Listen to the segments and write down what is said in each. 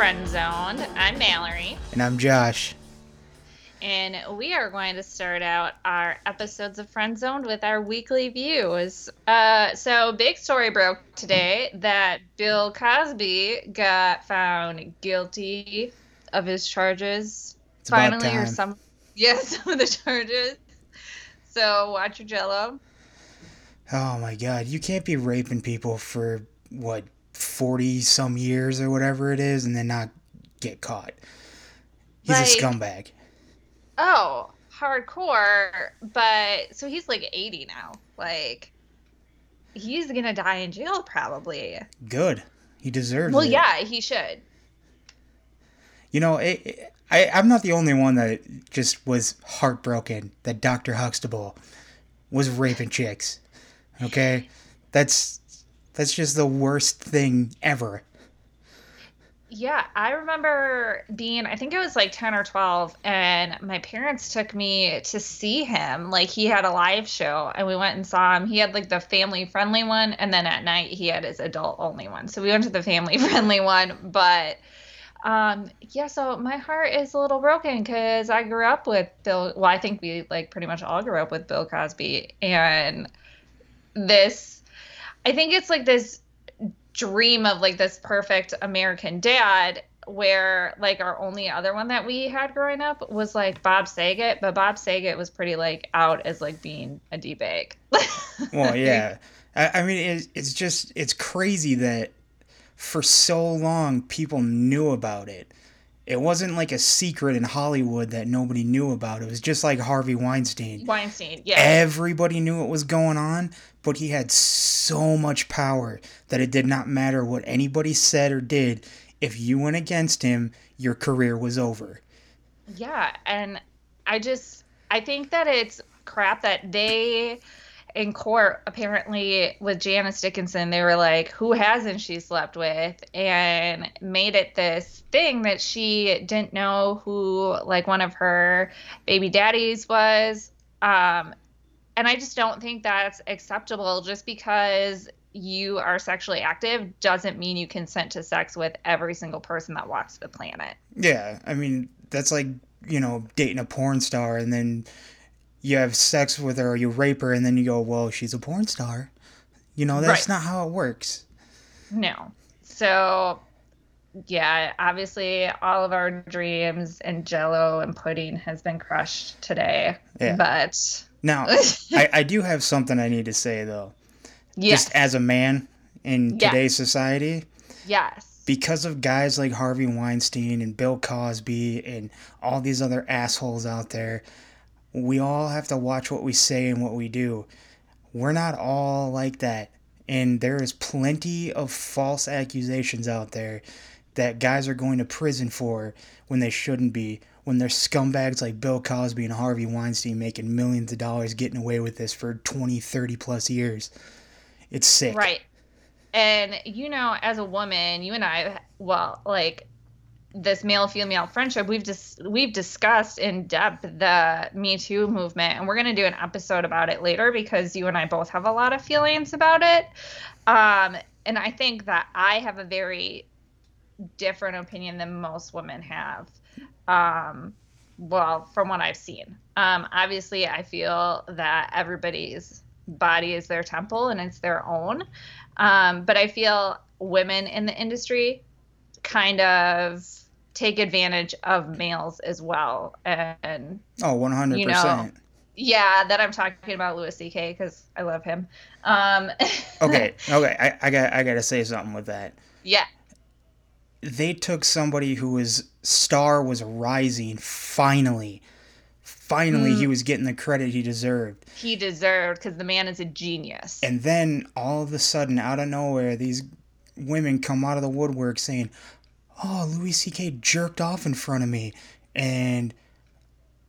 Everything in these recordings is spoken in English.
Friend Zoned. I'm Mallory. And I'm Josh. And we are going to start out our episodes of Friend Zoned with our weekly views. Uh, so, big story broke today that Bill Cosby got found guilty of his charges. It's finally, or some, yeah, some of the charges. So, watch your jello. Oh my god, you can't be raping people for what, 40 some years or whatever it is and then not get caught. He's Like- a scumbag. Oh, hardcore. But so he's like 80 now. Like, he's going to die in jail probably. Good. He deserves Well, it. yeah, he should. You know, it, it- I, I'm not the only one that just was heartbroken that Dr. Huxtable was raping chicks. Okay? That's that's just the worst thing ever. Yeah, I remember being, I think it was like 10 or 12, and my parents took me to see him. Like, he had a live show, and we went and saw him. He had like the family friendly one, and then at night, he had his adult only one. So we went to the family friendly one. But um, yeah, so my heart is a little broken because I grew up with Bill. Well, I think we like pretty much all grew up with Bill Cosby. And this, I think it's like this dream of like this perfect American dad where like our only other one that we had growing up was like Bob Saget, but Bob Saget was pretty like out as like being a D bag. Well, yeah. I, I mean, it's, it's just, it's crazy that for so long people knew about it. It wasn't like a secret in Hollywood that nobody knew about. It was just like Harvey Weinstein. Weinstein, yeah. Everybody knew what was going on, but he had so much power that it did not matter what anybody said or did. If you went against him, your career was over. Yeah, and I just I think that it's crap that they in court apparently with Janice Dickinson they were like who hasn't she slept with? And made it this thing that she didn't know who like one of her baby daddies was. Um and I just don't think that's acceptable. Just because you are sexually active doesn't mean you consent to sex with every single person that walks the planet. Yeah, I mean, that's like, you know, dating a porn star and then you have sex with her or you rape her and then you go, well, she's a porn star. You know, that's Right. not how it works. No. So, yeah, obviously, all of our dreams and jello and pudding has been crushed today. Yeah. But, Now, I, I do have something I need to say, though. yes. Just as a man in Yes. today's society, yes. because of guys like Harvey Weinstein and Bill Cosby and all these other assholes out there, we all have to watch what we say and what we do. We're not all like that. And there is plenty of false accusations out there that guys are going to prison for when they shouldn't be. When there's scumbags like Bill Cosby and Harvey Weinstein making millions of dollars getting away with this for 20, 30 plus years. It's sick. Right. And, you know, as a woman, you and I, well, like, this male female friendship we've just we've discussed in depth the me too movement and we're going to do an episode about it later because you and i both have a lot of feelings about it. Um and i think that i have a very different opinion than most women have um well from what i've seen. Um obviously i feel that everybody's body is their temple and it's their own. Um but i feel women in the industry kind of take advantage of males as well and Oh, 100%. You know. yeah that i'm talking about louis ck because i love him um okay, okay. I, I got I got to say something with that. yeah They took somebody who was star was rising finally. Finally, Mm. he was getting the credit he deserved. he deserved because the man is a genius And then all of a sudden, out of nowhere, these women come out of the woodwork saying, "Oh, Louis C.K. jerked off in front of me," and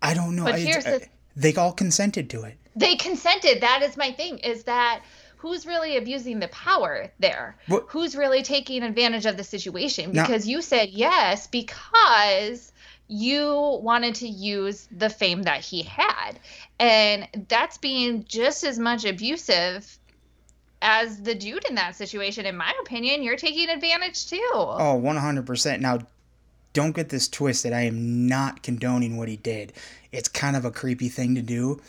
I don't know. But I- here's the- they all consented to it. they consented that is my thing is that who's really abusing the power there What- who's really taking advantage of the situation Now- because you said yes because you wanted to use the fame that he had and that's being just as much abusive as the dude in that situation, in my opinion, you're taking advantage too. Oh, 100%. Now, don't get this twisted. I am not condoning what he did. It's kind of a creepy thing to do,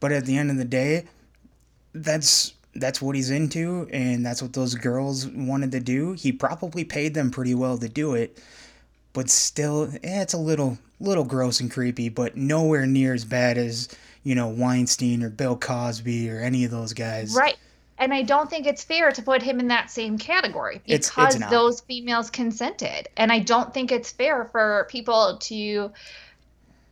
but at the end of the day, that's that's what he's into and that's what those girls wanted to do. He probably paid them pretty well to do it, but still eh, it's a little little gross and creepy, but nowhere near as bad as, you know, Weinstein or Bill Cosby or any of those guys. Right. And I don't think it's fair to put him in that same category because It's- it's those females consented. And I don't think it's fair for people to,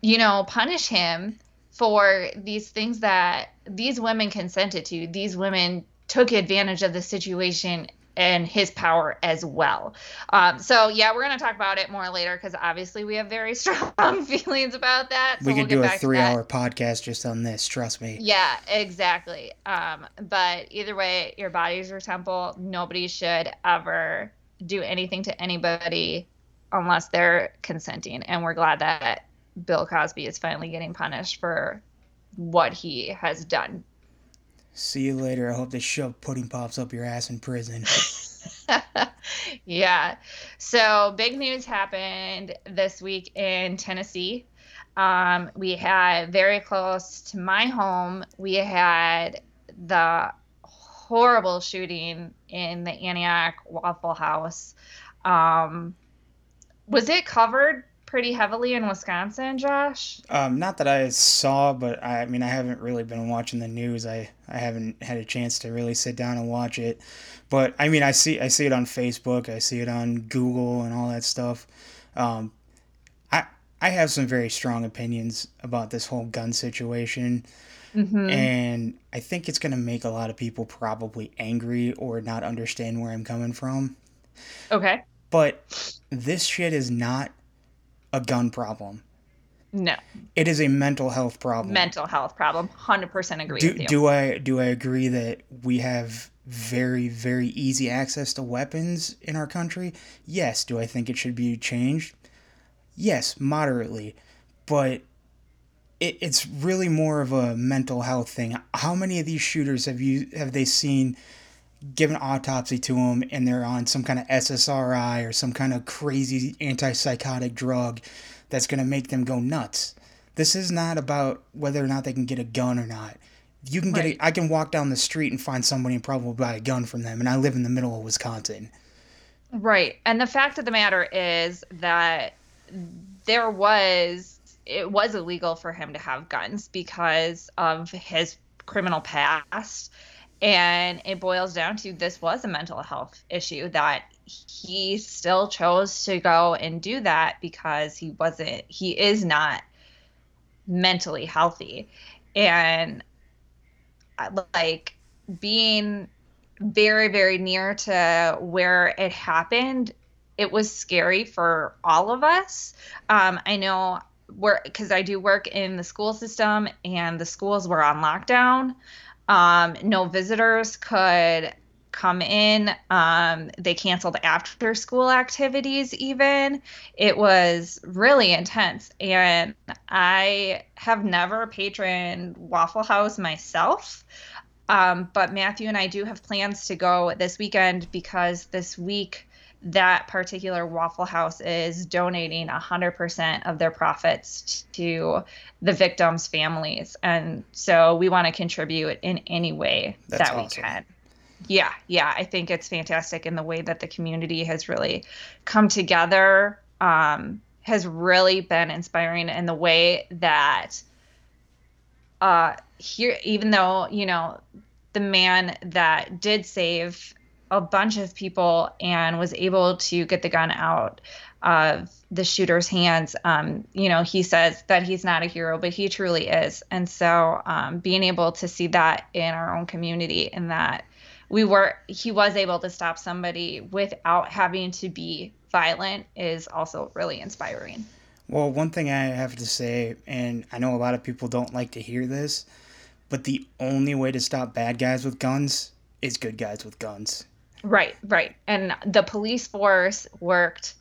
you know, punish him for these things that these women consented to. These women took advantage of the situation and his power as well. Um, so yeah, we're gonna talk about it more later because obviously we have very strong feelings about that. So we we'll could get do a back three hour podcast just on this, trust me. Yeah, exactly. Um, but either way, your body's your temple. Nobody should ever do anything to anybody unless they're consenting. And we're glad that Bill Cosby is finally getting punished for what he has done. See you later. I hope they shove pudding pops up your ass in prison. yeah. So big news happened this week in Tennessee. Um, we had very close to my home. We had the horrible shooting in the Antioch Waffle House. Um, was it covered pretty heavily in Wisconsin, Josh? Um, not that I saw, but I, I mean, I haven't really been watching the news. I, I haven't had a chance to really sit down and watch it. But I mean, I see I see it on Facebook. I see it on Google and all that stuff. Um, I I have some very strong opinions about this whole gun situation, Mm-hmm. and I think it's gonna make a lot of people probably angry or not understand where I'm coming from. Okay. But this shit is not a gun problem. No. It is a mental health problem. Mental health problem. 100% agree do, with you. do I do I agree that we have very very easy access to weapons in our country? Yes. Do I think it should be changed? Yes, moderately, but it, it's really more of a mental health thing. How many of these shooters have you have they seen? Given autopsy to them, and they're on some kind of SSRI or some kind of crazy antipsychotic drug that's going to make them go nuts. This is not about whether or not they can get a gun or not. You can get Right. a, I can walk down the street and find somebody and probably buy a gun from them, and I live in the middle of Wisconsin. Right. And the fact of the matter is that there was it was illegal for him to have guns because of his criminal past and it boils down to this was a mental health issue that he still chose to go and do that because he wasn't he is not mentally healthy. And like being very very near to where it happened it was scary for all of us. Um, i know work because i do work in the school system and the schools were on lockdown um, no visitors could come in. Um, they canceled after school activities even. It was really intense. And i have never patroned waffle house myself. Um, but Matthew and I do have plans to go this weekend because this week that particular Waffle House is donating 100% of their profits to the victims' families. And so we want to contribute in any way That's that we awesome. can. Yeah, yeah, I think it's fantastic in the way that the community has really come together. Um, has really been inspiring in the way that uh here even though you know the man that did save a bunch of people and was able to get the gun out of the shooter's hands. Um, you know he says that he's not a hero but he truly is. And so um, being able to see that in our own community and that we were he was able to stop somebody without having to be violent is also really inspiring. Well, one thing I have to say, and I know a lot of people don't like to hear this, but the only way to stop bad guys with guns is good guys with guns. Right, right. And the police force worked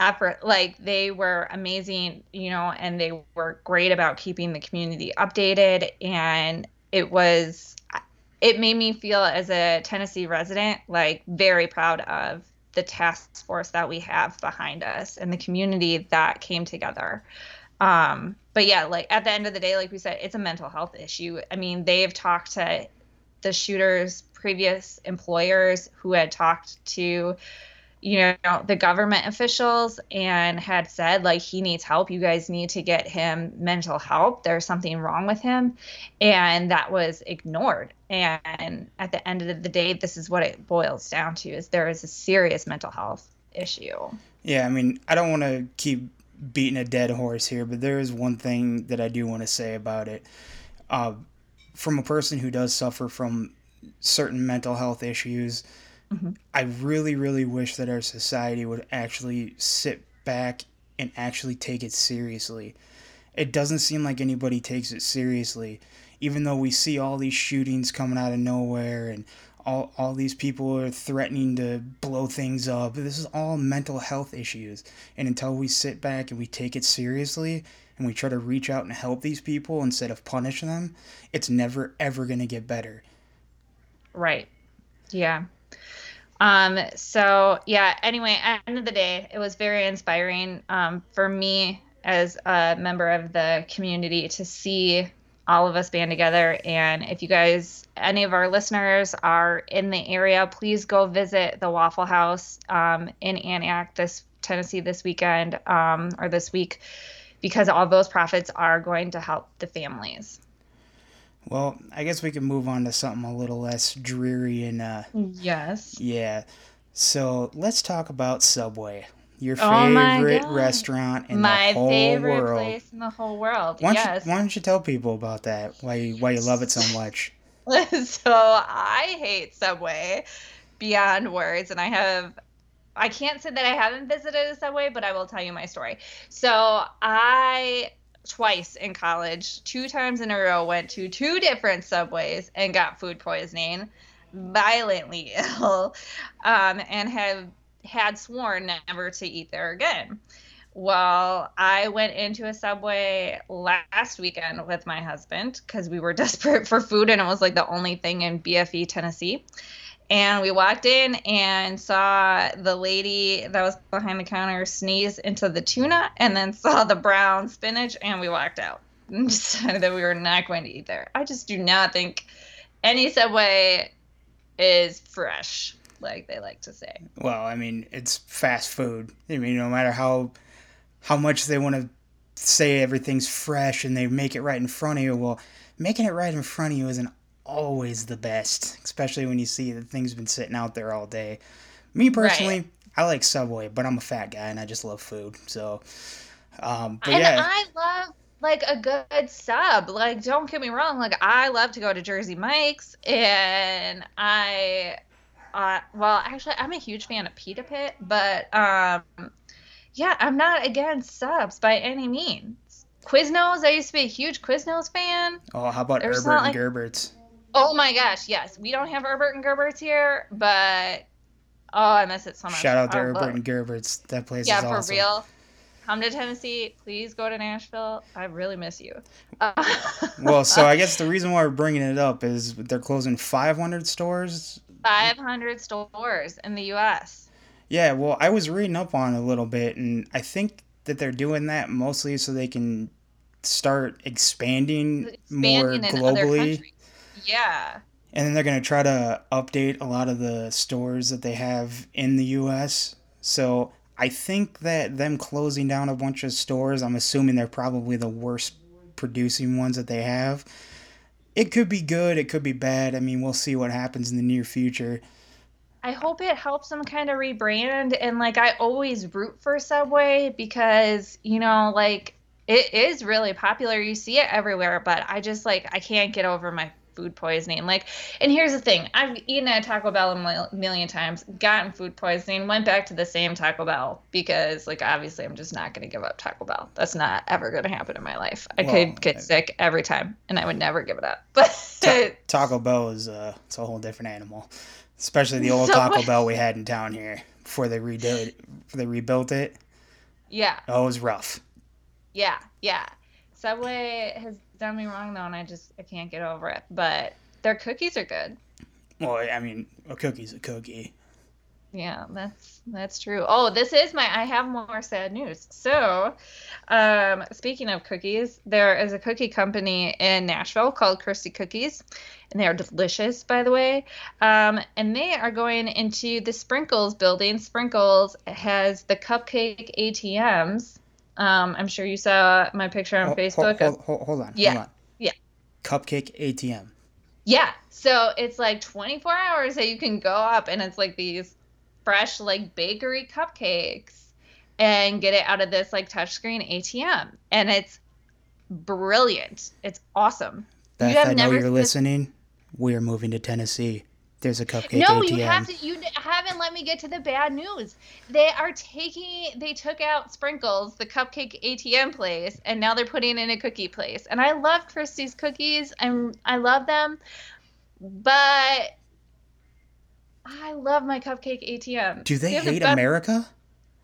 effort like they were amazing, you know, and they were great about keeping the community updated and it was it made me feel as a Tennessee resident like very proud of the task force that we have behind us and the community that came together. Um, but yeah, like at the end of the day, like we said, it's a mental health issue. I mean, they've talked to the shooter's previous employers who had talked to you know the government officials and had said like he needs help. You guys need to get him mental help. There's something wrong with him. And that was ignored. And at the end of the day this is what it boils down to is there is a serious mental health issue. Yeah i mean i don't want to keep beating a dead horse here but there is one thing that i do want to say about it. Uh, from a person who does suffer from certain mental health issues Mm-hmm. I really, really wish that our society would actually sit back and actually take it seriously. It doesn't seem like anybody takes it seriously, even though we see all these shootings coming out of nowhere and all, all these people are threatening to blow things up. This is all mental health issues. And until we sit back and we take it seriously and we try to reach out and help these people instead of punish them, it's never, ever going to get better. Right. Yeah. Um, so yeah, anyway, at the end of the day, it was very inspiring um, for me as a member of the community to see all of us band together. And if you guys, any of our listeners are in the area, please go visit the Waffle House um, in Antioch this Tennessee this weekend um, or this week, because all those profits are going to help the families. Well, I guess we can move on to something a little less dreary and uh Yes. Yeah. So let's talk about Subway. Your oh favorite oh restaurant in my the whole world. My favorite world. place in the whole world. Why yes. You, why don't you tell people about that? Why you, why you love it so much? so I hate Subway beyond words, and I have I can't say that I haven't visited a Subway, but I will tell you my story. So I twice in college, two times in a row, went to two different subways and got food poisoning, violently ill, um, and have had sworn never to eat there again. Well, I went into a subway last weekend with my husband because we were desperate for food and it was like the only thing in BFE, Tennessee. And we walked in and saw the lady that was behind the counter sneeze into the tuna and then saw the brown spinach and we walked out and decided that we were not going to eat there. I just do not think any Subway is fresh, like they like to say. Well, I mean, it's fast food. I mean, no matter how how much they want to say everything's fresh and they make it right in front of you, well, making it right in front of you isn't always the best, especially when you see that things have been sitting out there all day. Me personally, right. I like Subway, but I'm a fat guy and I just love food. So, um, but and yeah. I love like a good sub. Like, don't get me wrong. Like, I love to go to Jersey Mike's, and I, uh, well, actually, I'm a huge fan of Pita Pit, but um, yeah, I'm not against subs by any means. Quiznos, I used to be a huge Quiznos fan. Oh, how about There's Erbert and like, Gerbert's? Oh my gosh, yes. We don't have Erbert and Gerbert's here, but oh, I miss it so much. Shout out to Erbert and Gerbert's. That place yeah, is awesome. Yeah, for real. Come to Tennessee. Please go to Nashville. I really miss you. Uh- well, so I guess the reason why we're bringing it up is they're closing 500 stores. 500 stores in the U.S. Yeah, well, I was reading up on it a little bit, and I think that they're doing that mostly so they can start expanding, expanding more globally. Yeah. And then they're going to try to update a lot of the stores that they have in the US. So I think that them closing down a bunch of stores, I'm assuming they're probably the worst producing ones that they have. It could be good, it could be bad. I mean, we'll see what happens in the near future. I hope it helps them kind of rebrand. And like, I always root for Subway because, you know, like, it is really popular. You see it everywhere, but I just like, I can't get over my food poisoning. Like, and here's the thing: I've eaten at Taco Bell a million times, gotten food poisoning, went back to the same Taco Bell because, like, obviously, I'm just not going to give up Taco Bell. That's not ever going to happen in my life. I well, could get sick every time, and I would never give it up. But Taco Bell is uh, it's a whole different animal, especially the old so Taco Bell we had in town here before they rebuilt it. Before they rebuilt it. Yeah. Oh, it was rough. Yeah, yeah. Subway has done me wrong though, and I just I can't get over it. But their cookies are good. Well, I mean, a cookie's a cookie. Yeah, that's that's true. Oh, this is my I have more sad news. So, um speaking of cookies, there is a cookie company in Nashville called Christie Cookies, and they are delicious, by the way. Um and they are going into the Sprinkles building. Sprinkles has the cupcake ATMs. Um I'm sure you saw my picture on Hold, Facebook. hold, hold, hold on. Yeah. Hold on. Yeah. Cupcake ATM. Yeah. So it's like 24 hours that you can go up and it's like these fresh like bakery cupcakes and get it out of this like touchscreen ATM. And it's brilliant. It's awesome. Beth, have I know never you're listening. We're moving to Tennessee. There's a cupcake No, ATM. you have to you haven't let me get to the bad news. They are taking they took out Sprinkles, the cupcake ATM place, and now they're putting in a cookie place. And I love Christie's cookies and I love them. But I love my cupcake ATM. Do they have the hate best- America?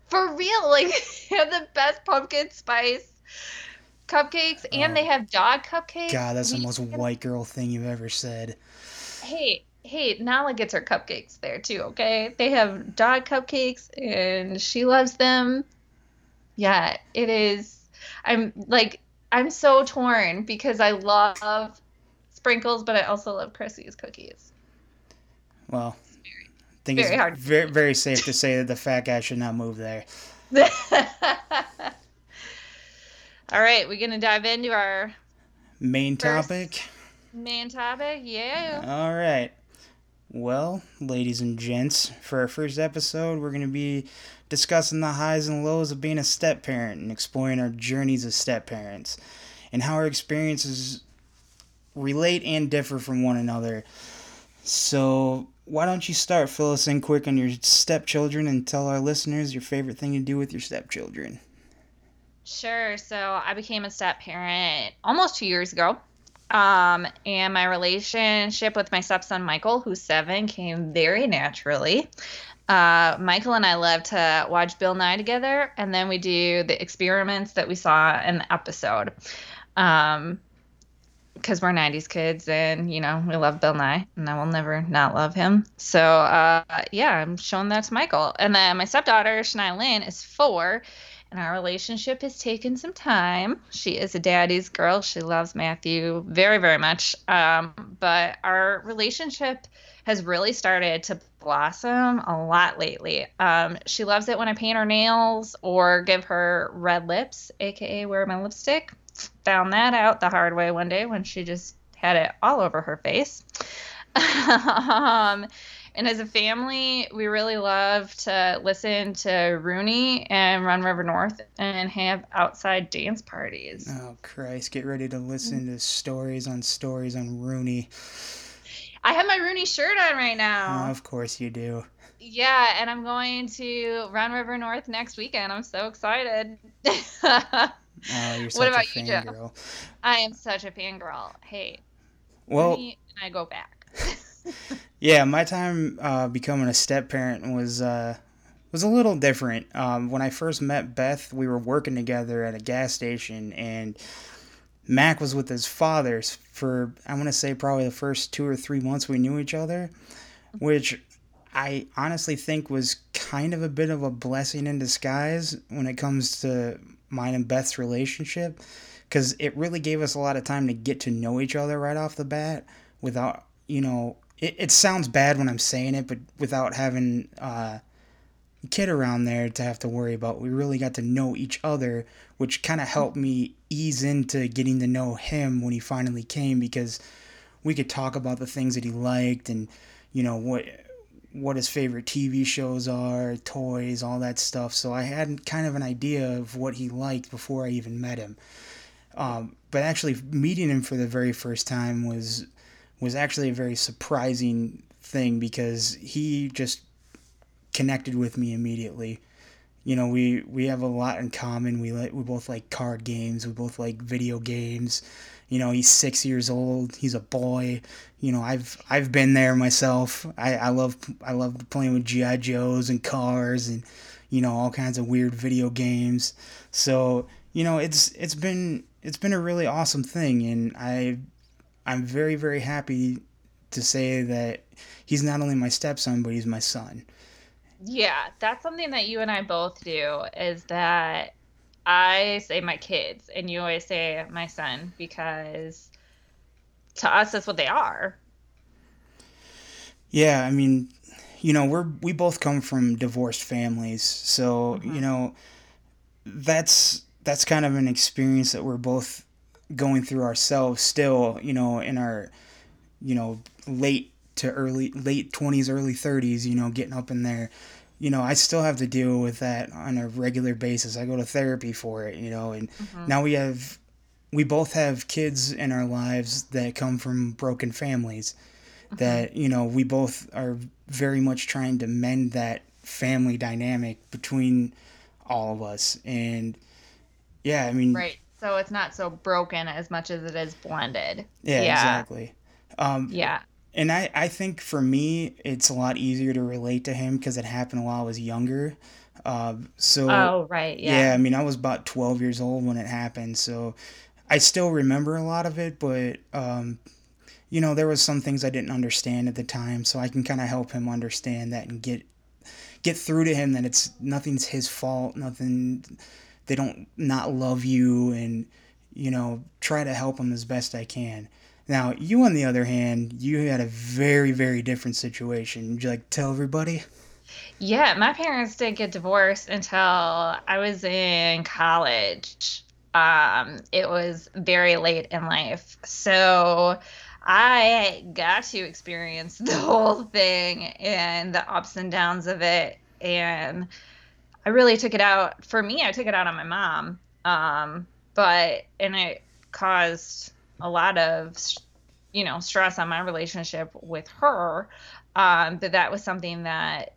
For real, like they have the best pumpkin spice cupcakes, and Oh. they have dog cupcakes. God, that's the We- most white girl thing you've ever said. Hey, hey, Nala gets her cupcakes there too. Okay, they have dog cupcakes, and she loves them. Yeah, it is. I'm like, I'm so torn because I love sprinkles, but I also love Christie's cookies. Well, I think very it's hard. very very safe to say that the fat guy should not move there. All right, we're gonna dive into our Main topic. main topic. Yeah. All right. Well, ladies and gents, for our first episode, we're going to be discussing the highs and lows of being a step parent and exploring our journeys as step parents and how our experiences relate and differ from one another. So, why don't you start, fill us in quick on your stepchildren and tell our listeners your favorite thing to do with your stepchildren? Sure. So I became a step parent almost two years ago. Um, and my relationship with my stepson Michael, who's seven, came very naturally. Uh, Michael and I love to watch Bill Nye together, and then we do the experiments that we saw in the episode. Um, because we're 90s kids and you know we love bill nye and i will never not love him so uh, yeah i'm showing that to michael and then my stepdaughter shania lynn is four and our relationship has taken some time. She is a daddy's girl. She loves matthew very very much. Um, but our relationship has really started to blossom a lot lately. Um, she loves it when i paint her nails or give her red lips aka wear my lipstick. Found that out the hard way one day when she just had it all over her face. um, and as a family, we really love to listen to Rooney and Run River North and have outside dance parties. Oh, Christ. Get ready to listen to stories on stories on Rooney. I have my Rooney shirt on right Oh, now. of course you do. Yeah, and I'm going to Run River North next weekend. I'm so excited. Oh, you're such What about a fangirl. I am such a fangirl. Hey, Well, Rooney and I go back. yeah, my time uh, becoming a step parent was uh, was a little different. Um, when I first met Beth, we were working together at a gas station, and Mac was with his father for I want to say probably the first two or three months we knew each other, which I honestly think was kind of a bit of a blessing in disguise when it comes to mine and Beth's relationship, because it really gave us a lot of time to get to know each other right off the bat without you know it, it sounds bad when i'm saying it but without having uh, a kid around there to have to worry about we really got to know each other which kind of helped me ease into getting to know him when he finally came because we could talk about the things that he liked and you know what what his favorite TV shows are, toys, all that stuff. So I had kind of an idea of what he liked before I even met him. Um, but actually meeting him for the very first time was was actually a very surprising thing because he just connected with me immediately. You know, we we have a lot in common. We like we both like card games. We both like video games. You know, he's six years old. He's a boy. You know, I've I've been there myself. I, I love I love playing with GI Joes and cars and you know all kinds of weird video games. So you know, it's it's been it's been a really awesome thing, and I I'm very very happy to say that he's not only my stepson, but he's my son. Yeah, that's something that you and I both do is that I say my kids and you always say my son because to us that's what they are. Yeah, I mean, you know, we're we both come from divorced families, so mm-hmm. you know, that's that's kind of an experience that we're both going through ourselves still, you know, in our you know, late to early late 20s, early 30s, you know, getting up in there. You know, I still have to deal with that on a regular basis. I go to therapy for it, you know, and mm-hmm. now we have we both have kids in our lives that come from broken families mm-hmm. that, you know, we both are very much trying to mend that family dynamic between all of us. And yeah, I mean, right. So it's not so broken as much as it is blended. Yeah, yeah. exactly. Um, yeah. And I, I think for me, it's a lot easier to relate to him because it happened while I was younger. Uh, so, oh, right. Yeah. Yeah. I mean, I was about 12 years old when it happened. So I still remember a lot of it, but, um, you know, there was some things I didn't understand at the time. So I can kind of help him understand that and get, get through to him that it's nothing's his fault. Nothing, they don't not love you and, you know, try to help them as best I can. Now, you on the other hand, you had a very, very different situation. Would you like tell everybody? Yeah, my parents didn't get divorced until I was in college. Um, it was very late in life. So I got to experience the whole thing and the ups and downs of it. And I really took it out, for me, I took it out on my mom. Um, but, and it caused a lot of you know stress on my relationship with her um, but that was something that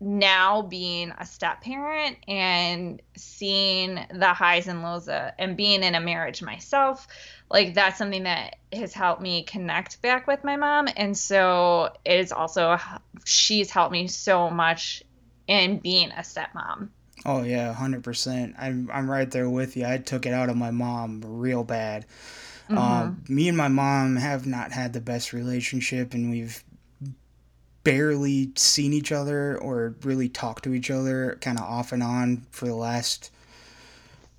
now being a step parent and seeing the highs and lows of, and being in a marriage myself like that's something that has helped me connect back with my mom and so it is also she's helped me so much in being a stepmom. Oh yeah 100% i'm, I'm right there with you. I took it out of my mom real bad. Mm-hmm. Um, me and my mom have not had the best relationship, and we've barely seen each other or really talked to each other kind of off and on for the last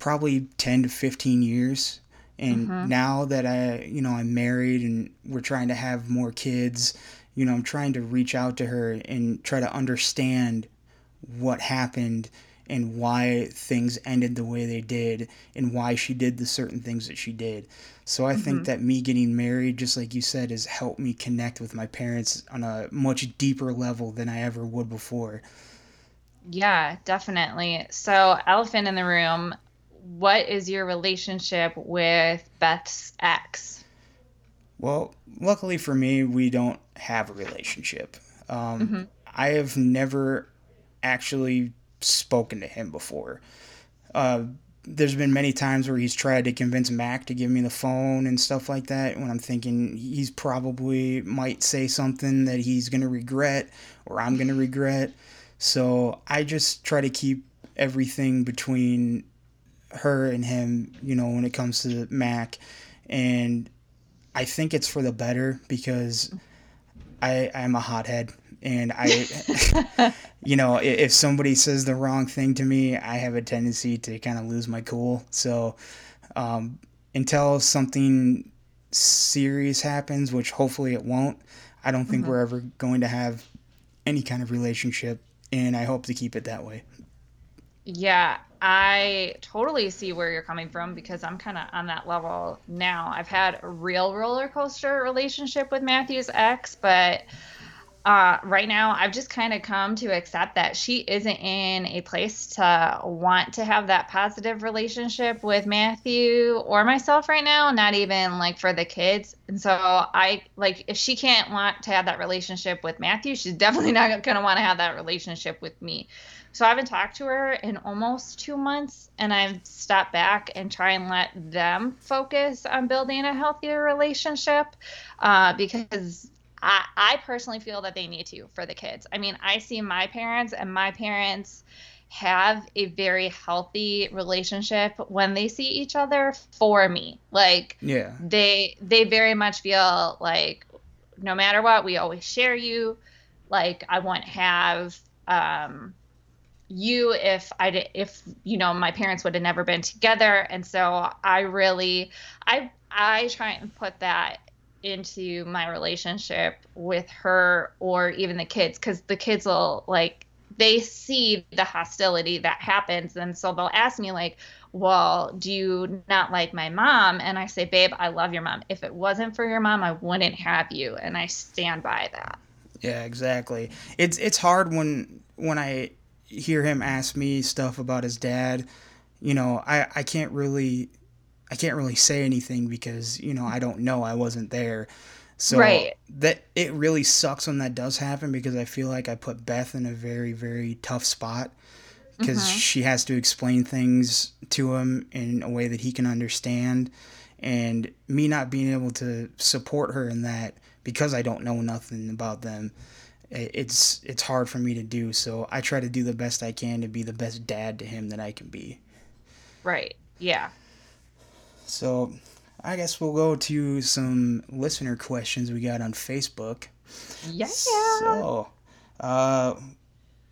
probably 10 to 15 years. And mm-hmm. now that i you know i'm married and we're trying to have more kids you know i'm trying to reach out to her and try to understand what happened and why things ended the way they did and why she did the certain things that she did. So I mm-hmm. think that me getting married, just like you said, has helped me connect with my parents on a much deeper level than I ever would before. Yeah, definitely. So, elephant in the room, what is your relationship with Beth's ex? Well, luckily for me, we don't have a relationship. Um, mm-hmm. I have never actually spoken to him before. Uh, there's been many times where he's tried to convince Mac to give me the phone and stuff like that when I'm thinking he's probably might say something that he's going to regret or I'm going to regret. So I just try to keep everything between her and him, you know, when it comes to Mac. And I think it's for the better because I, I'm a hothead and I, you know, if somebody says the wrong thing to me, I have a tendency to kind of lose my cool. So um, until something serious happens, which hopefully it won't, I don't think mm-hmm. we're ever going to have any kind of relationship, and I hope to keep it that way. Yeah, I totally see where you're coming from because I'm kind of on that level now. I've had a real roller coaster relationship with Matthew's ex, but uh, right now, I've just kind of come to accept that she isn't in a place to want to have that positive relationship with Matthew or myself right now, not even like for the kids. And so, I like if she can't want to have that relationship with Matthew, she's definitely not going to want to have that relationship with me. So, I haven't talked to her in almost two months, and I've stepped back and try and let them focus on building a healthier relationship uh, because I, I personally feel that they need to for the kids. I mean, I see my parents, and my parents have a very healthy relationship when they see each other for me. Like, yeah, they they very much feel like no matter what, we always share you. Like I wouldn't have um, you if I if you know my parents would have never been together, and so I really I I try and put that into my relationship with her or even the kids because the kids will like they see the hostility that happens and so they'll ask me like well do you not like my mom? And i say babe i love your mom. If it wasn't for your mom i wouldn't have you. And i stand by that. Yeah exactly. It's it's hard when when i hear him ask me stuff about his dad. You know i i can't really I can't really say anything because you know I don't know I wasn't there. So right. that it really sucks when that does happen because I feel like I put Beth in a very very tough spot because mm-hmm. she has to explain things to him in a way that he can understand and me not being able to support her in that because I don't know nothing about them it's it's hard for me to do so I try to do the best I can to be the best dad to him that I can be. Right. Yeah. So I guess we'll go to some listener questions we got on Facebook. Yeah. So, uh,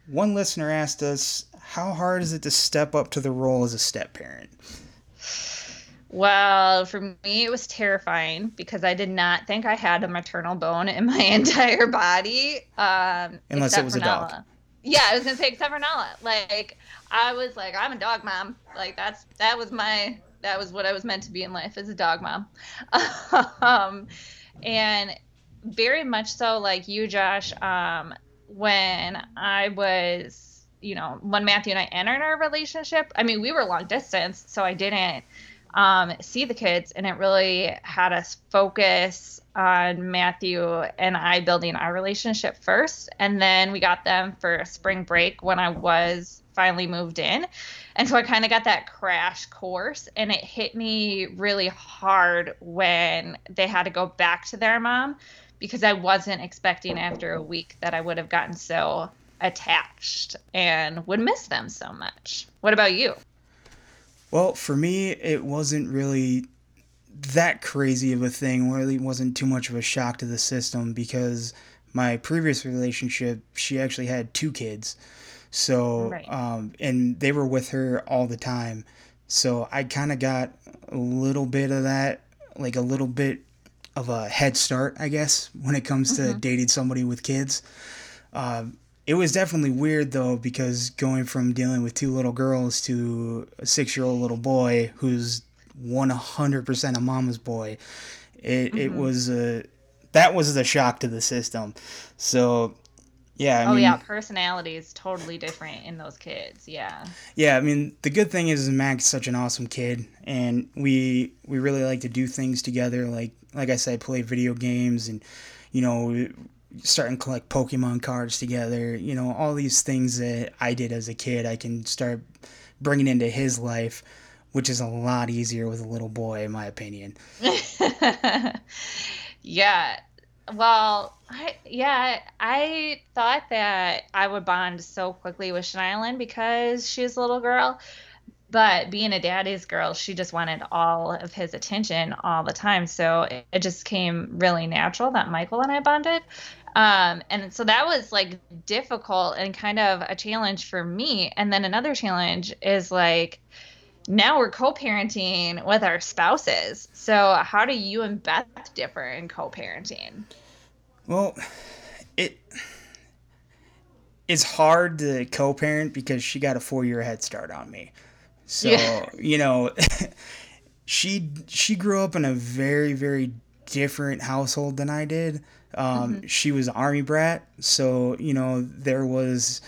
one listener asked us, "How hard is it to step up to the role as a step parent?" Well, for me, it was terrifying because I did not think I had a maternal bone in my entire body. Um, Unless it was a dog. Yeah, I was gonna say except for Nala. Like I was like, I'm a dog mom. Like that's that was my that was what I was meant to be in life as a dog mom. um, and very much so like you, Josh, um, when I was, you know, when Matthew and I entered our relationship, I mean, we were long distance, so I didn't um, see the kids, and it really had us focus on Matthew and I building our relationship first. And then we got them for spring break when I was finally moved in. And so I kind of got that crash course, and it hit me really hard when they had to go back to their mom because I wasn't expecting after a week that I would have gotten so attached and would miss them so much. What about you? Well, for me, it wasn't really that crazy of a thing. Really wasn't too much of a shock to the system because my previous relationship, she actually had two kids. So, right. um, and they were with her all the time. So I kind of got a little bit of that, like a little bit of a head start, I guess, when it comes mm-hmm. to dating somebody with kids. Um, it was definitely weird though, because going from dealing with two little girls to a six year old little boy who's 100% a mama's boy, it, mm-hmm. it was a, that was the shock to the system. So yeah. I oh mean, yeah, personality is totally different in those kids. Yeah. Yeah, I mean the good thing is Mac's such an awesome kid, and we we really like to do things together. Like like I said, play video games, and you know, start and collect Pokemon cards together. You know, all these things that I did as a kid, I can start bringing into his life, which is a lot easier with a little boy, in my opinion. yeah, well, I, yeah, I thought that I would bond so quickly with Shylin because she's a little girl. But being a daddy's girl, she just wanted all of his attention all the time. So it, it just came really natural that Michael and I bonded. Um, and so that was like difficult and kind of a challenge for me. And then another challenge is like, now we're co-parenting with our spouses. So how do you and Beth differ in co-parenting? Well, it it's hard to co-parent because she got a four-year head start on me. So yeah. you know, she she grew up in a very very different household than I did. Um, mm-hmm. She was army brat, so you know there was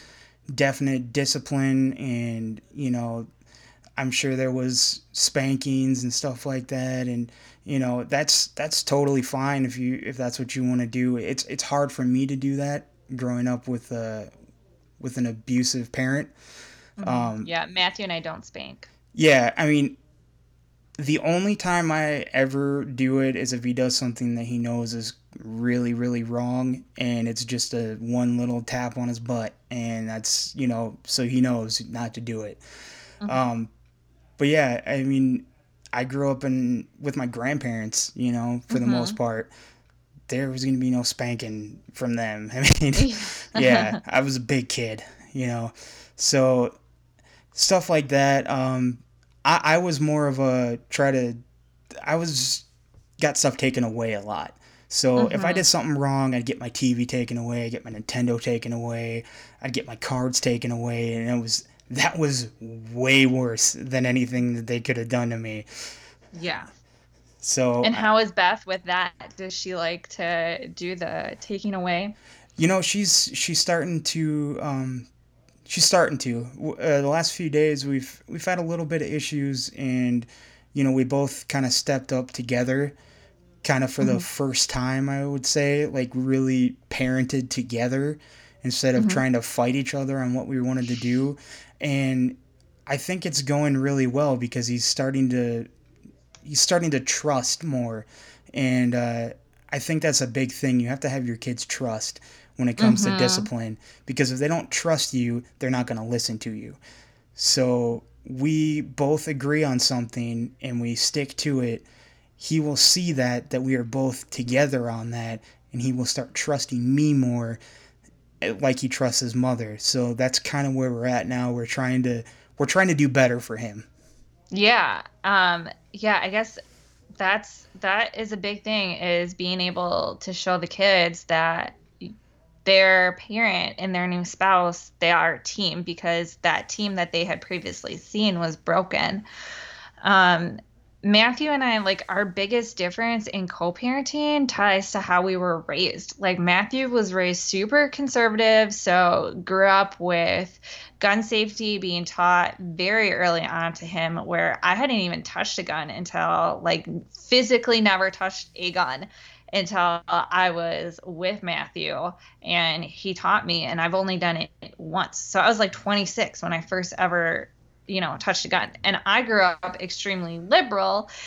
definite discipline and you know I'm sure there was spankings and stuff like that, and you know that's that's totally fine if you if that's what you want to do. It's it's hard for me to do that growing up with a with an abusive parent. Mm-hmm. Um, yeah, Matthew and I don't spank. Yeah, I mean, the only time I ever do it is if he does something that he knows is really really wrong, and it's just a one little tap on his butt, and that's you know so he knows not to do it. Mm-hmm. Um, but yeah, I mean, I grew up in with my grandparents, you know, for mm-hmm. the most part. there was gonna be no spanking from them. I mean, yeah, I was a big kid, you know, so stuff like that. Um, I, I was more of a try to, I was got stuff taken away a lot. So mm-hmm. if I mm-hmm. did something wrong, I'd get my TV taken away, I'd get my Nintendo taken away, I'd get my cards taken away, and it was that was way worse than anything that they could have done to me. Yeah. So And how is Beth with that? Does she like to do the taking away? You know, she's she's starting to um she's starting to. Uh, the last few days we've we've had a little bit of issues and you know, we both kind of stepped up together kind of for mm-hmm. the first time, I would say, like really parented together instead of mm-hmm. trying to fight each other on what we wanted to do. And I think it's going really well because he's starting to he's starting to trust more, and uh, I think that's a big thing. You have to have your kids trust when it comes mm-hmm. to discipline because if they don't trust you, they're not going to listen to you. So we both agree on something and we stick to it. He will see that that we are both together on that, and he will start trusting me more like he trusts his mother. So that's kind of where we're at now. We're trying to we're trying to do better for him. Yeah. Um yeah, I guess that's that is a big thing is being able to show the kids that their parent and their new spouse they are a team because that team that they had previously seen was broken um, Matthew and I, like, our biggest difference in co parenting ties to how we were raised. Like, Matthew was raised super conservative, so grew up with gun safety being taught very early on to him, where I hadn't even touched a gun until, like, physically never touched a gun until I was with Matthew and he taught me and I've only done it once. So I was like 26 when I first ever you know touched a gun. And i grew up extremely liberal.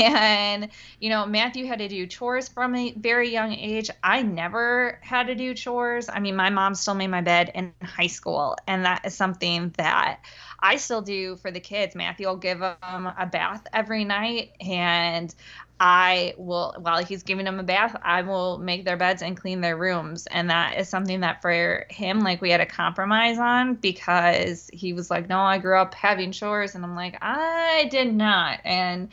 And you know matthew had to do chores from a very young age. I never had to do chores. I mean my mom still made my bed in high school. And that is something that i still do for the kids matthew will give them a bath every night and I will, while he's giving them a bath, I will make their beds and clean their rooms. And that is something that for him, like we had a compromise on because he was like, No, I grew up having chores. And I'm like, I did not. And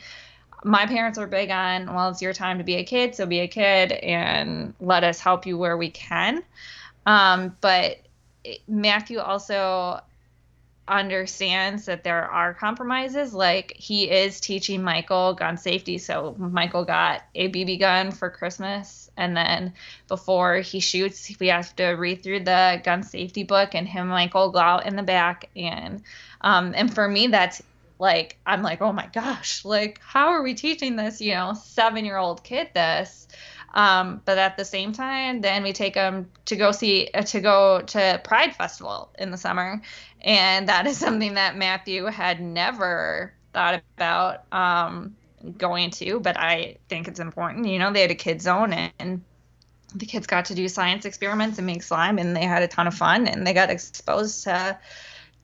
my parents are big on, Well, it's your time to be a kid, so be a kid and let us help you where we can. Um, but Matthew also understands that there are compromises. Like he is teaching Michael gun safety. So Michael got a BB gun for Christmas. And then before he shoots, we have to read through the gun safety book and him Michael go out in the back. And, um, and for me, that's like, I'm like, oh my gosh, like, how are we teaching this, you know, seven year old kid this? Um, but at the same time, then we take them to go see uh, to go to Pride Festival in the summer, and that is something that Matthew had never thought about um, going to. But I think it's important. You know, they had a kid zone and the kids got to do science experiments and make slime, and they had a ton of fun, and they got exposed to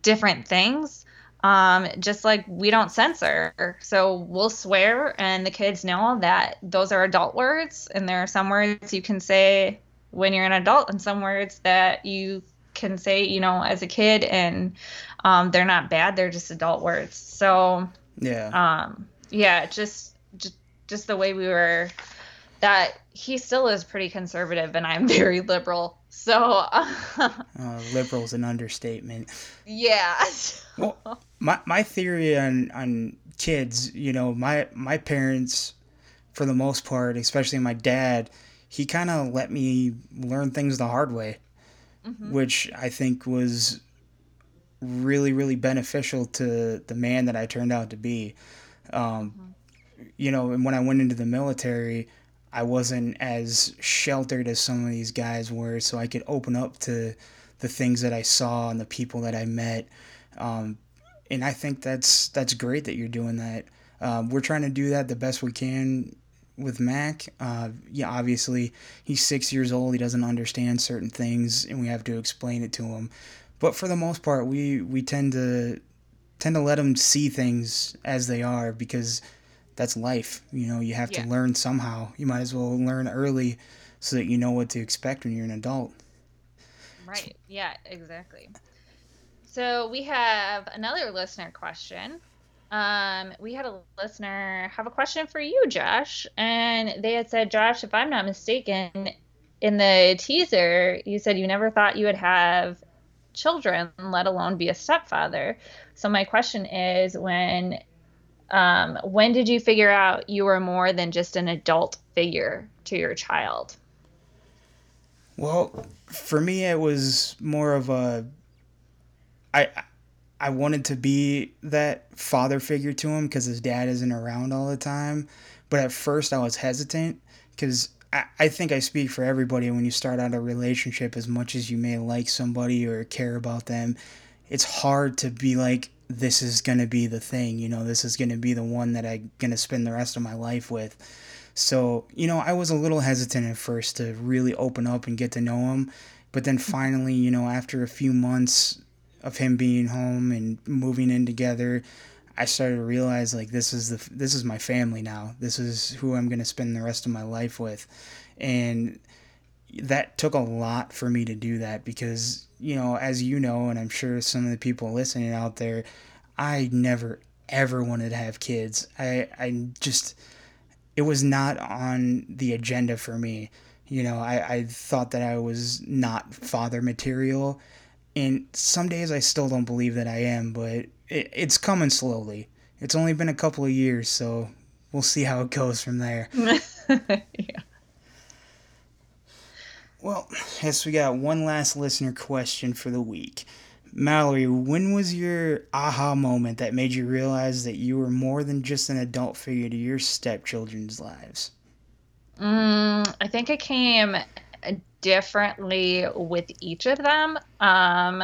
different things um, just like we don't censor. So we'll swear, and the kids know that those are adult words, and there are some words you can say when you're an adult, and some words that you can say, you know, as a kid, and um, they're not bad; they're just adult words. So yeah, um, yeah, just just just the way we were. That he still is pretty conservative, and I'm very liberal. So uh, liberal is an understatement. Yeah. well, my my theory on on kids, you know, my my parents, for the most part, especially my dad, he kind of let me learn things the hard way, mm-hmm. which I think was really really beneficial to the man that I turned out to be. Um, mm-hmm. You know, and when I went into the military I wasn't as sheltered as some of these guys were, so I could open up to the things that I saw and the people that I met. Um, and I think that's that's great that you're doing that. Um, we're trying to do that the best we can with Mac. Uh, yeah, obviously he's six years old. He doesn't understand certain things, and we have to explain it to him. But for the most part, we we tend to tend to let him see things as they are because that's life. You know, you have yeah. to learn somehow. You might as well learn early so that you know what to expect when you're an adult. Right. Yeah, exactly. So we have another listener question. Um, we had a listener have a question for you, Josh, and they had said, Josh, if I'm not mistaken, in the teaser, you said you never thought you would have children, let alone be a stepfather. So my question is, when um, when did you figure out you were more than just an adult figure to your child? Well, for me, it was more of a. I I wanted to be that father figure to him because his dad isn't around all the time. But at first, I was hesitant because I, I think I speak for everybody when you start out a relationship, as much as you may like somebody or care about them, it's hard to be like, this is going to be the thing, you know, this is going to be the one that I'm going to spend the rest of my life with. So, you know, I was a little hesitant at first to really open up and get to know him. But then finally, you know, after a few months of him being home and moving in together, I started to realize like this is the this is my family now. This is who I'm going to spend the rest of my life with. And that took a lot for me to do that because, you know, as you know and I'm sure some of the people listening out there, I never ever wanted to have kids. I I just it was not on the agenda for me. You know, I, I thought that I was not father material and some days I still don't believe that I am, but it, it's coming slowly. It's only been a couple of years, so we'll see how it goes from there. yeah. Well, yes, we got one last listener question for the week. Mallory, when was your aha moment that made you realize that you were more than just an adult figure to your stepchildren's lives? Mm, I think it came differently with each of them. Um,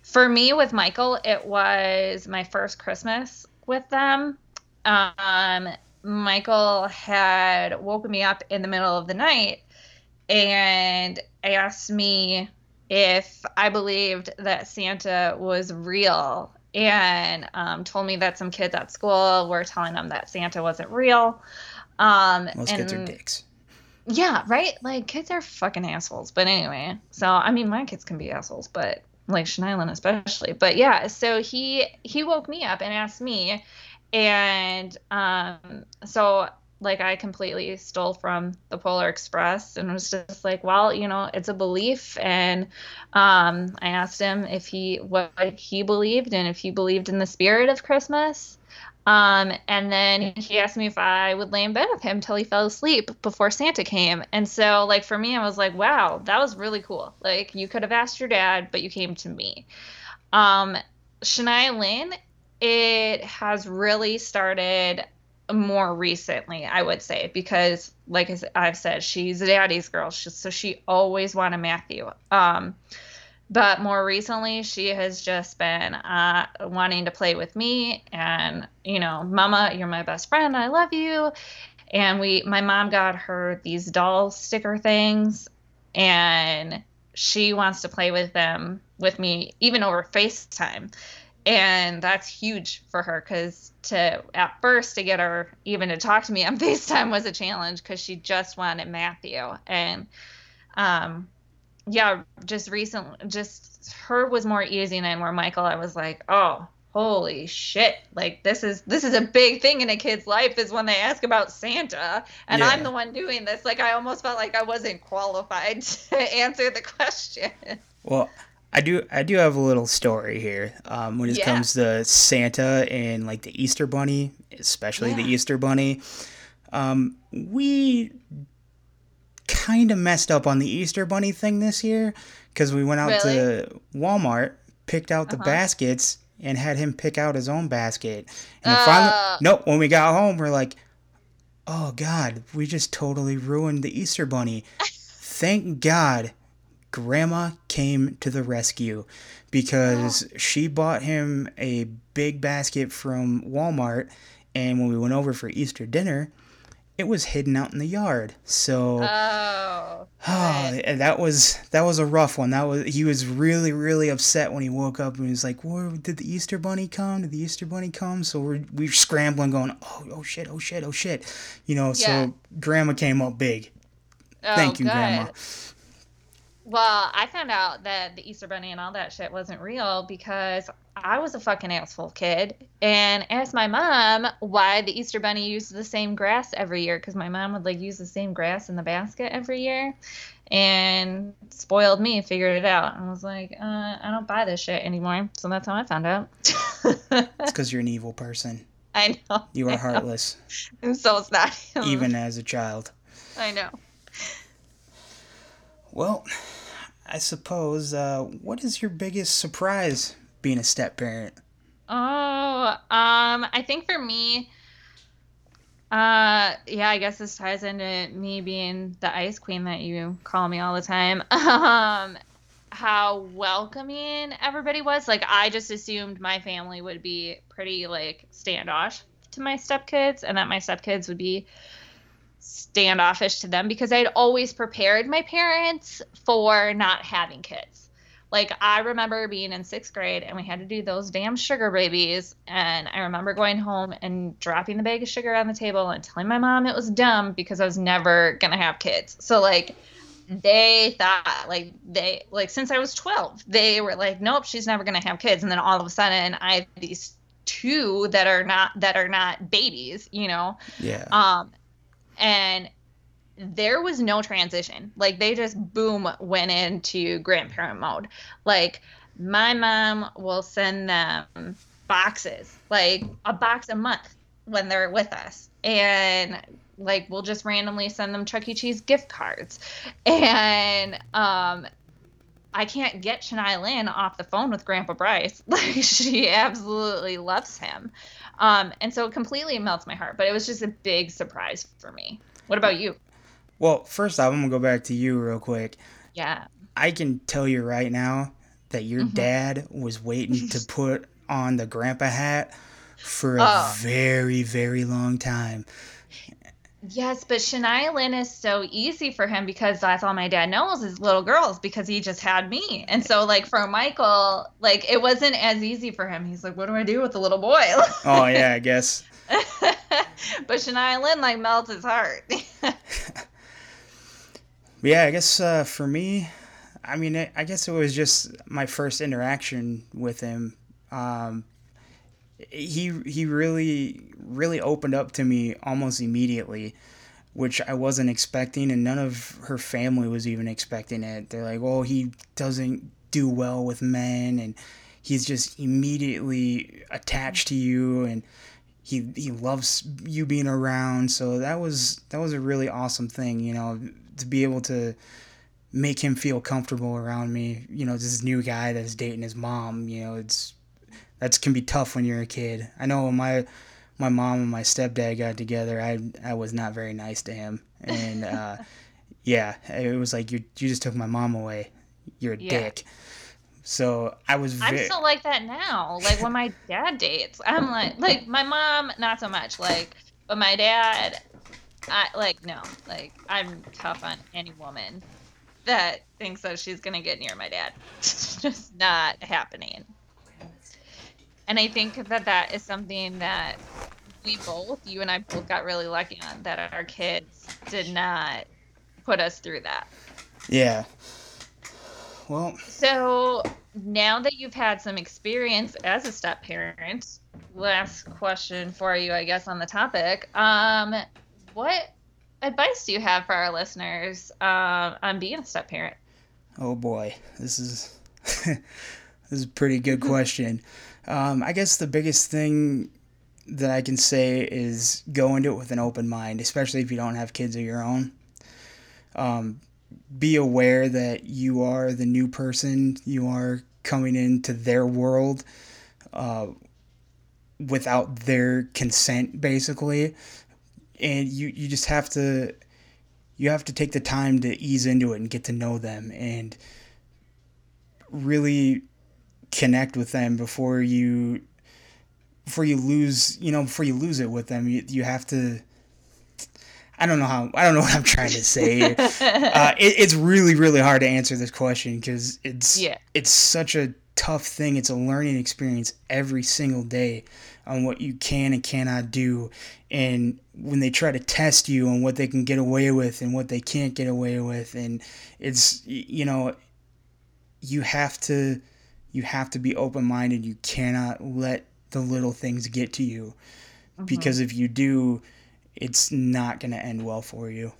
for me, with Michael, it was my first Christmas with them. Um, Michael had woken me up in the middle of the night and asked me if I believed that Santa was real and um, told me that some kids at school were telling them that Santa wasn't real. Um, Most and, kids are dicks. Yeah, right? Like kids are fucking assholes. But anyway, so I mean my kids can be assholes, but like Shania Lynn especially. But yeah, so he he woke me up and asked me and um so like I completely stole from the Polar Express and was just like, well, you know, it's a belief. And um, I asked him if he what he believed and if he believed in the spirit of Christmas. Um, and then he asked me if I would lay in bed with him till he fell asleep before Santa came. And so, like, for me, I was like, wow, that was really cool. Like, you could have asked your dad, but you came to me. Um, Shania Lynn, it has really started more recently, I would say, because, like I've said, she's a daddy's girl. She, so she always wanted Matthew. Um, but more recently she has just been uh, wanting to play with me and you know mama you're my best friend i love you and we my mom got her these doll sticker things and she wants to play with them with me even over facetime and that's huge for her because to at first to get her even to talk to me on facetime was a challenge because she just wanted matthew. And um yeah, just recently, just her was more easy than where Michael, I was like, oh, holy shit. Like this is this is a big thing in a kid's life is when they ask about santa. And yeah. i'm the one doing this. Like i almost felt like i wasn't qualified to answer the question. Well i do i do have a little story here um, when it yeah. comes to santa and like the easter bunny especially yeah. the easter bunny um, we kind of messed up on the Easter Bunny thing this year because we went out really? to Walmart, picked out the uh-huh. baskets, and had him pick out his own basket. And uh. finally, nope. When we got home, we're like, "Oh God, we just totally ruined the Easter Bunny." Thank God, Grandma came to the rescue because oh. she bought him a big basket from Walmart, and when we went over for Easter dinner it was hidden out in the yard. So Oh. Oh, that was that was a rough one. That was he was really really upset when he woke up and he was like, "Where did the Easter Bunny come? Did the Easter Bunny come?" So we're we are scrambling, going, "Oh oh shit oh shit oh shit," you know. So Grandma came up big. Oh, Thank you, good. Grandma. Well, I found out that the Easter Bunny and all that shit wasn't real because I was a fucking asshole kid and asked my mom why the Easter Bunny used the same grass every year because my mom would like use the same grass in the basket every year and spoiled me, figured it out. And was like, uh, I don't buy this shit anymore. So that's how I found out. It's because you're an evil person. I know. You are know. heartless, And so it's not him. even as a child. I know. Well, I suppose. Uh, what is your biggest surprise being a step parent? Oh, um, I think for me, uh, yeah, I guess this ties into me being the ice queen that you call me all the time. Um, how welcoming everybody was. Like, I just assumed my family would be pretty like standoff to my stepkids, and that my stepkids would be standoffish to them because I'd always prepared my parents for not having kids. Like I remember being in sixth grade and we had to do those damn sugar babies. And I remember going home and dropping the bag of sugar on the table and telling my mom it was dumb because I was never gonna have kids. So like they thought like they like since I was 12, they were like, nope, she's never gonna have kids. And then all of a sudden I have these two that are not that are not babies, you know. Yeah. Um, and there was no transition. Like they just boom went into grandparent mode. Like my mom will send them boxes, like a box a month when they're with us. And like we'll just randomly send them Chuck E. Cheese gift cards. And um I can't get Shania Lynn off the phone with Grandpa Bryce. Like she absolutely loves him. Um, and so it completely melts my heart. But it was just a big surprise for me. What about you? Well, first off, I'm gonna go back to you real quick. Yeah. I can tell you right now that your Mhm. dad was waiting to put on the grandpa hat for a Oh. very, very long time. Yes, but Shania Lynn is so easy for him because that's all my dad knows is little girls because he just had me. And so like for Michael, like it wasn't as easy for him. He's like, what do I do with the little boy? Oh yeah, I guess. but Shania Lynn like melts his heart. Yeah, I guess uh, for me, I mean, I I guess it was just my first interaction with him. Um, he he really really opened up to me almost immediately, which I wasn't expecting, and none of her family was even expecting it. They're like, "Oh, he doesn't do well with men," and he's just immediately attached to you, and he he loves you being around. So that was that was a really awesome thing, you know, to be able to make him feel comfortable around me. You know, this new guy that's dating his mom. You know, it's that can be tough when you're a kid. I know when my my mom and my stepdad got together, I I was not very nice to him, and uh, yeah, it was like you you just took my mom away. You're a Yeah. dick. So I was I'm still like that now. Like when my dad dates, I'm like, like my mom, not so much. Like, but my dad, I like no. Like I'm tough on any woman that thinks that she's gonna get near my dad. It's just not happening. And I think that that is something that we both, you and I both, got really lucky on. That our kids did not put us through that. yeah. Well, So now that you've had some experience as a step parent, last question for you, I guess, on the topic. Um, what advice do you have for our listeners um, on being a step parent? Oh boy, this is this is a pretty good question. Um, I guess the biggest thing that I can say is go into it with an open mind, especially if you don't have kids of your own. Um, be aware that you are the new person. You are coming into their world uh, without their consent, basically, and you you just have to you have to take the time to ease into it and get to know them and really connect with them before you before you lose you know before you lose it with them you, you have to I don't know how I don't know what I'm trying to say. uh, it, it's really really hard to answer this question because it's yeah. it's such a tough thing. It's a learning experience every single day on what you can and cannot do, and when they try to test you on what they can get away with and what they can't get away with, and it's you know you have to you have to be open minded. You cannot let the little things get to you mm-hmm. because if you do it's not going to end well for you.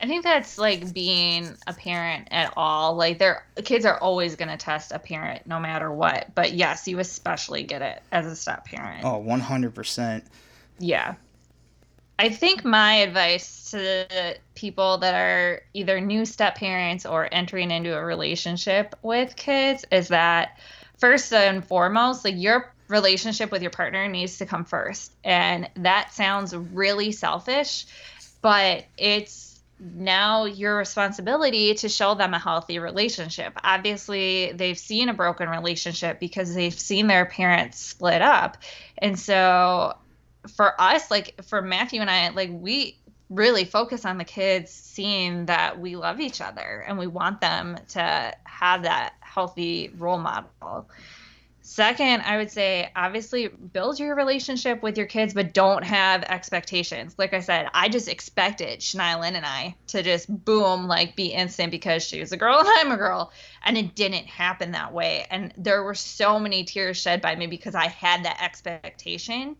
I think that's like being a parent at all. Like their kids are always going to test a parent no matter what. But yes, you especially get it as a step parent. Oh, 100%. Yeah. I think my advice to people that are either new step parents or entering into a relationship with kids is that first and foremost, like your relationship with your partner needs to come first. And that sounds really selfish, but it's now your responsibility to show them a healthy relationship. Obviously, they've seen a broken relationship because they've seen their parents split up. And so for us, like for Matthew and I, like we really focus on the kids seeing that we love each other and we want them to have that healthy role model. Second, I would say obviously build your relationship with your kids, but don't have expectations. Like I said, I just expected Lynn and I to just boom, like be instant because she was a girl and I'm a girl. And it didn't happen that way. And there were so many tears shed by me because I had that expectation.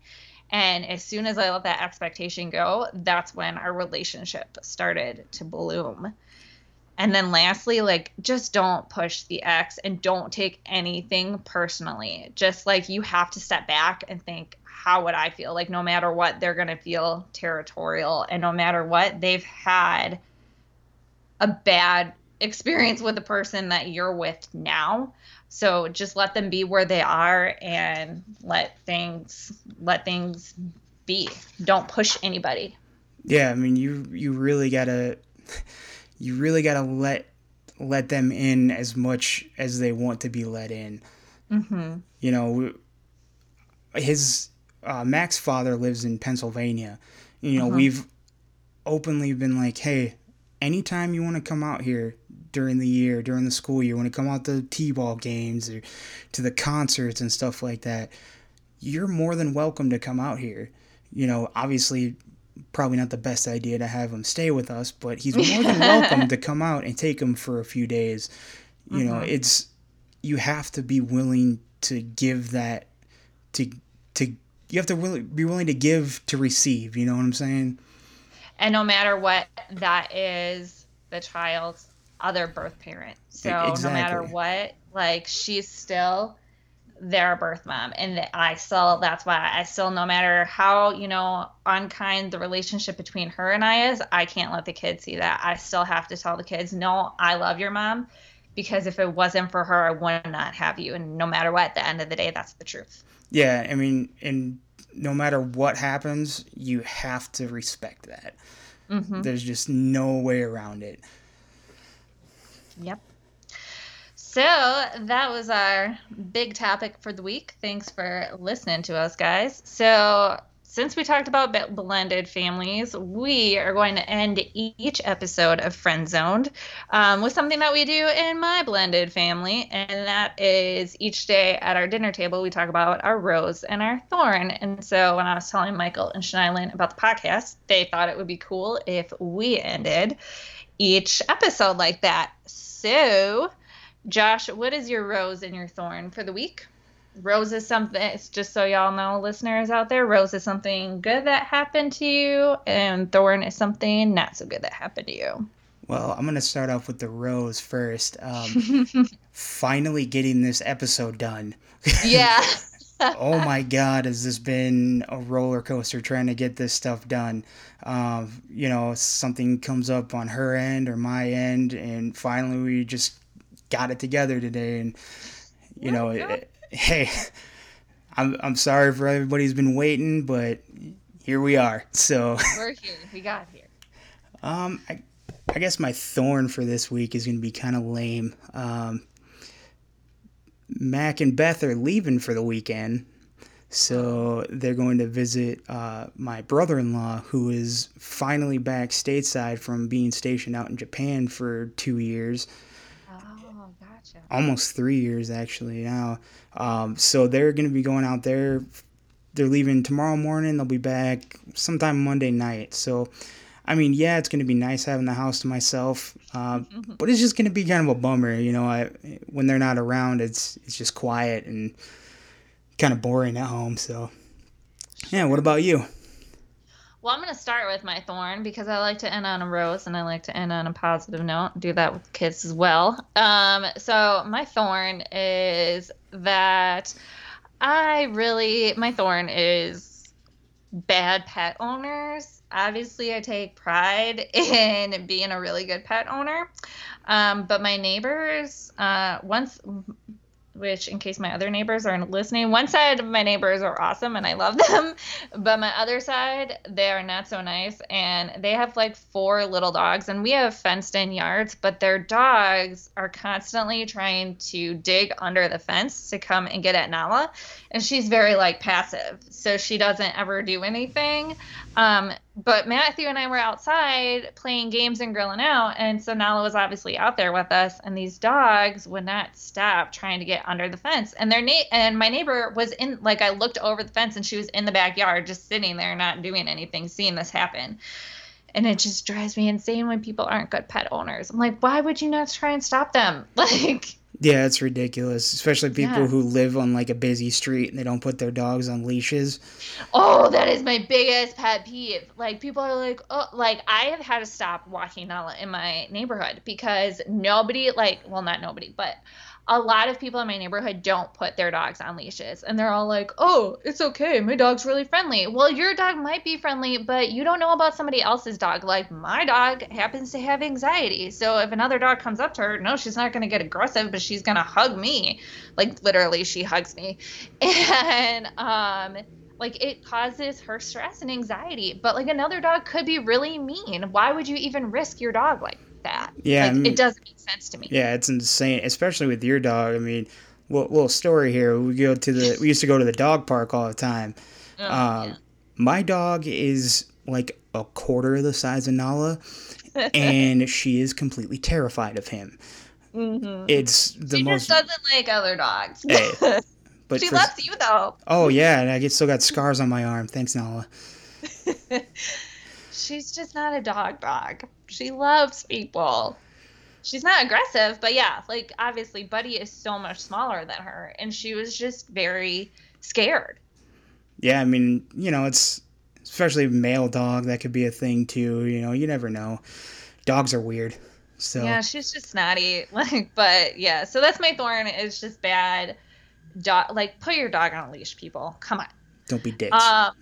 And as soon as I let that expectation go, that's when our relationship started to bloom. And then lastly, like just don't push the ex and don't take anything personally. Just like you have to step back and think, how would I feel? Like no matter what, they're going to feel territorial. And no matter what, they've had a bad experience with the person that you're with now. So just let them be where they are and let things let things be. Don't push anybody. Yeah, I mean you you really got to you really got to let let them in as much as they want to be let in. Mm-hmm. You know, his uh, Mac's father lives in Pennsylvania. You know, uh-huh. we've openly been like, hey, anytime you want to come out here during the year, during the school year, when it come out to t-ball games or to the concerts and stuff like that, you're more than welcome to come out here. You know, obviously probably not the best idea to have him stay with us, but he's more than welcome to come out and take him for a few days. You mm-hmm. know, it's you have to be willing to give that to to you have to really be willing to give to receive, you know what I'm saying? And no matter what that is the child's other birth parent. So exactly. no matter what, like she's still their birth mom and i still that's why i still no matter how you know unkind the relationship between her and i is i can't let the kids see that i still have to tell the kids no i love your mom because if it wasn't for her i would not have you and no matter what at the end of the day that's the truth yeah i mean and no matter what happens you have to respect that mm-hmm. there's just no way around it yep so that was our big topic for the week. Thanks for listening to us, guys. So since we talked about blended families, we are going to end each episode of FriendZoned um, with something that we do in my blended family, and that is each day at our dinner table we talk about our rose and our thorn. And so when I was telling Michael and Shania Lynn about the podcast, they thought it would be cool if we ended each episode like that. So Josh, what is your rose and your thorn for the week? Rose is something, it's just so y'all know, listeners out there, rose is something good that happened to you, and thorn is something not so good that happened to you. Well, I'm going to start off with the rose first. Um, finally getting this episode done. Yeah. oh my God, has this been a roller coaster trying to get this stuff done? Um, you know, something comes up on her end or my end, and finally we just got it together today, and you know, it, hey, I'm I'm sorry for everybody who's been waiting, but here we are. So we're here. We got here. Um, I, I guess my thorn for this week is going to be kind of lame. Um, Mac and Beth are leaving for the weekend, So they're going to visit uh, my brother in law, who is finally back stateside from being stationed out in Japan for two years. Oh, gotcha. Almost three years, actually, now. Um, so they're going to be going out there. They're leaving tomorrow morning. They'll be back sometime Monday night. So, I mean, yeah, it's going to be nice having the house to myself, uh, but it's just going to be kind of a bummer. You know, I, when they're not around, it's it's just quiet and kind of boring at home. So, yeah. What about you? Well, I'm going to start with my thorn because I like to end on a rose and I like to end on a positive note. Do that with kids as well. Um, so my thorn is that I really my thorn is bad pet owners. Obviously, I take pride in being a really good pet owner. Um, but my neighbors, uh, once which in case my other neighbors aren't listening one side of my neighbors are awesome and i love them but my other side they are not so nice and they have like four little dogs and we have fenced in yards but their dogs are constantly trying to dig under the fence to come and get at nala and she's very like passive so she doesn't ever do anything um, but Matthew and I were outside playing games and grilling out, and so Nala was obviously out there with us, and these dogs would not stop trying to get under the fence. And their na- and my neighbor was in like I looked over the fence, and she was in the backyard, just sitting there, not doing anything, seeing this happen. And it just drives me insane when people aren't good pet owners. I'm like, why would you not try and stop them? Like, Yeah, it's ridiculous, especially people Yeah. who live on like a busy street and they don't put their dogs on leashes. Oh, that is my biggest pet peeve. Like people are like, oh, like I have had to stop walking Nala in my neighborhood because nobody, like, well, not nobody, but a lot of people in my neighborhood don't put their dogs on leashes, and they're all like, oh, it's okay, my dog's really friendly. Well, your dog might be friendly, but you don't know about somebody else's dog. Like my dog happens to have anxiety, so if another dog comes up to her, no, she's not gonna get aggressive, but she's gonna hug me. Like literally, she hugs me, and um like it causes her stress and anxiety but like another dog could be really mean why would you even risk your dog like that Yeah, like, it doesn't make sense to me Yeah, it's insane, especially with your dog. I mean, little, little story here. We go to the we used to go to the dog park all the time. Oh, Um, yeah. My dog is like a quarter of the size of Nala, and she is completely terrified of him. Mhm. It's the she most. just doesn't like other dogs Hey, But she for- loves you though Oh yeah, and I get still got scars on my arm. Thanks, Nala. she's just not a dog dog she loves people she's not aggressive but yeah like obviously buddy is so much smaller than her and she was just very scared Yeah, I mean, you know, it's especially a male dog that could be a thing too. You know, you never know. Dogs are weird. So Yeah, she's just snotty. Like, but yeah, so that's my thorn. It's just bad. Dog, like, put your dog on a leash, people. Come on. don't be dicks. Um,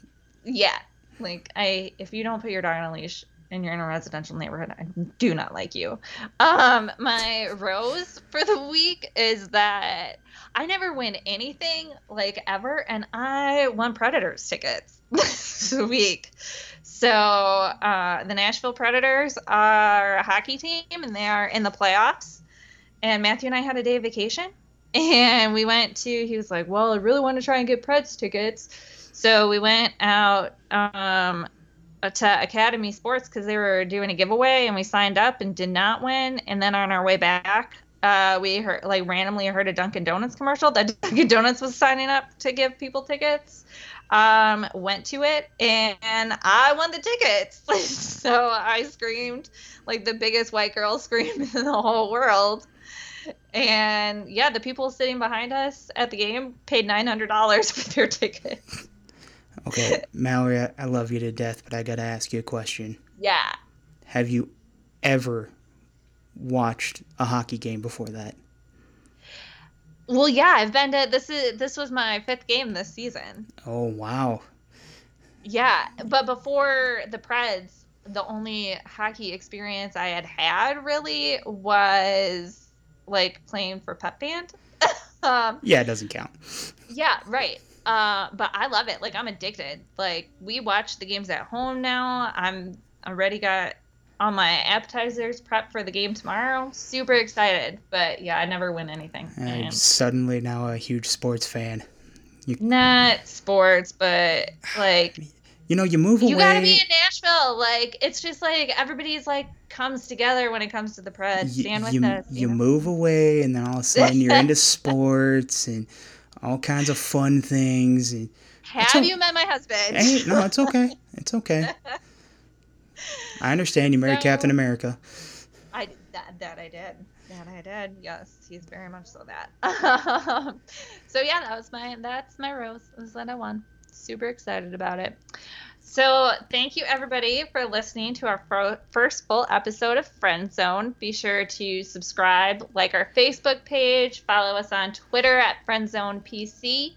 yeah, like I, if you don't put your dog on a leash and you're in a residential neighborhood, I do not like you. Um, my rose for the week is that I never win anything like ever, and I won Predators tickets this week. So uh, the Nashville Predators are a hockey team, and they are in the playoffs. And Matthew and I had a day of vacation, and we went to. He was like, "Well, I really want to try and get Preds tickets." So we went out um, to Academy Sports because they were doing a giveaway, and we signed up and did not win. And then on our way back, uh, we heard like randomly heard a Dunkin' Donuts commercial that Dunkin' Donuts was signing up to give people tickets. Um, went to it and I won the tickets. so I screamed like the biggest white girl scream in the whole world. And yeah, the people sitting behind us at the game paid nine hundred dollars for their tickets. Okay, Mallory, I, I love you to death, but I gotta ask you a question. Yeah. Have you ever watched a hockey game before that? Well, yeah, I've been to this is this was my fifth game this season. Oh wow. Yeah, but before the Preds, the only hockey experience I had had really was like playing for Pep Band. Um, Yeah, it doesn't count. yeah, right. Uh, but I love it. Like I'm addicted. Like we watch the games at home now. I'm already got all my appetizers prepped for the game tomorrow. Super excited. But yeah, I never win anything. I'm And- suddenly now a huge sports fan. You, Not sports, but like you know, you move you away. You gotta be in Nashville. Like it's just like everybody's like comes together when it comes to the Preds. Stand with you, us. you know? move away, and then all of a sudden you're into sports and all kinds of fun things. And Have you met my husband? hey, no, it's okay. It's okay. I understand you married So- Captain America. I that that I did. That I did. Yes, he's very much so that. so yeah, that was my that's my rose. Was that I won. Super excited about it. So thank you everybody for listening to our fro- first full episode of Friend Zone. Be sure to subscribe, like our Facebook page, follow us on Twitter at Friendzone PC.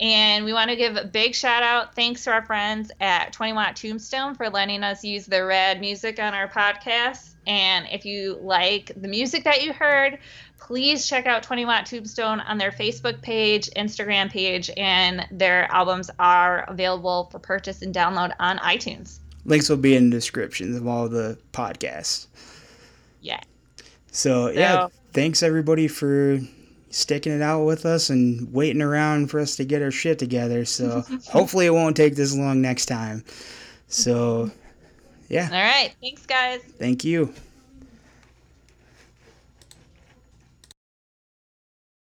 And we want to give a big shout out, thanks to our friends at 20 Watt Tombstone for letting us use their rad music on our podcast. And if you like the music that you heard, please check out 20 Watt Tombstone on their Facebook page, Instagram page, and their albums are available for purchase and download on iTunes. Links will be in the descriptions of all the podcasts. Yeah. So yeah, thanks everybody for sticking it out with us and waiting around for us to get our shit together. So hopefully it won't take this long next time. So yeah, All right. Thanks, guys. thank you.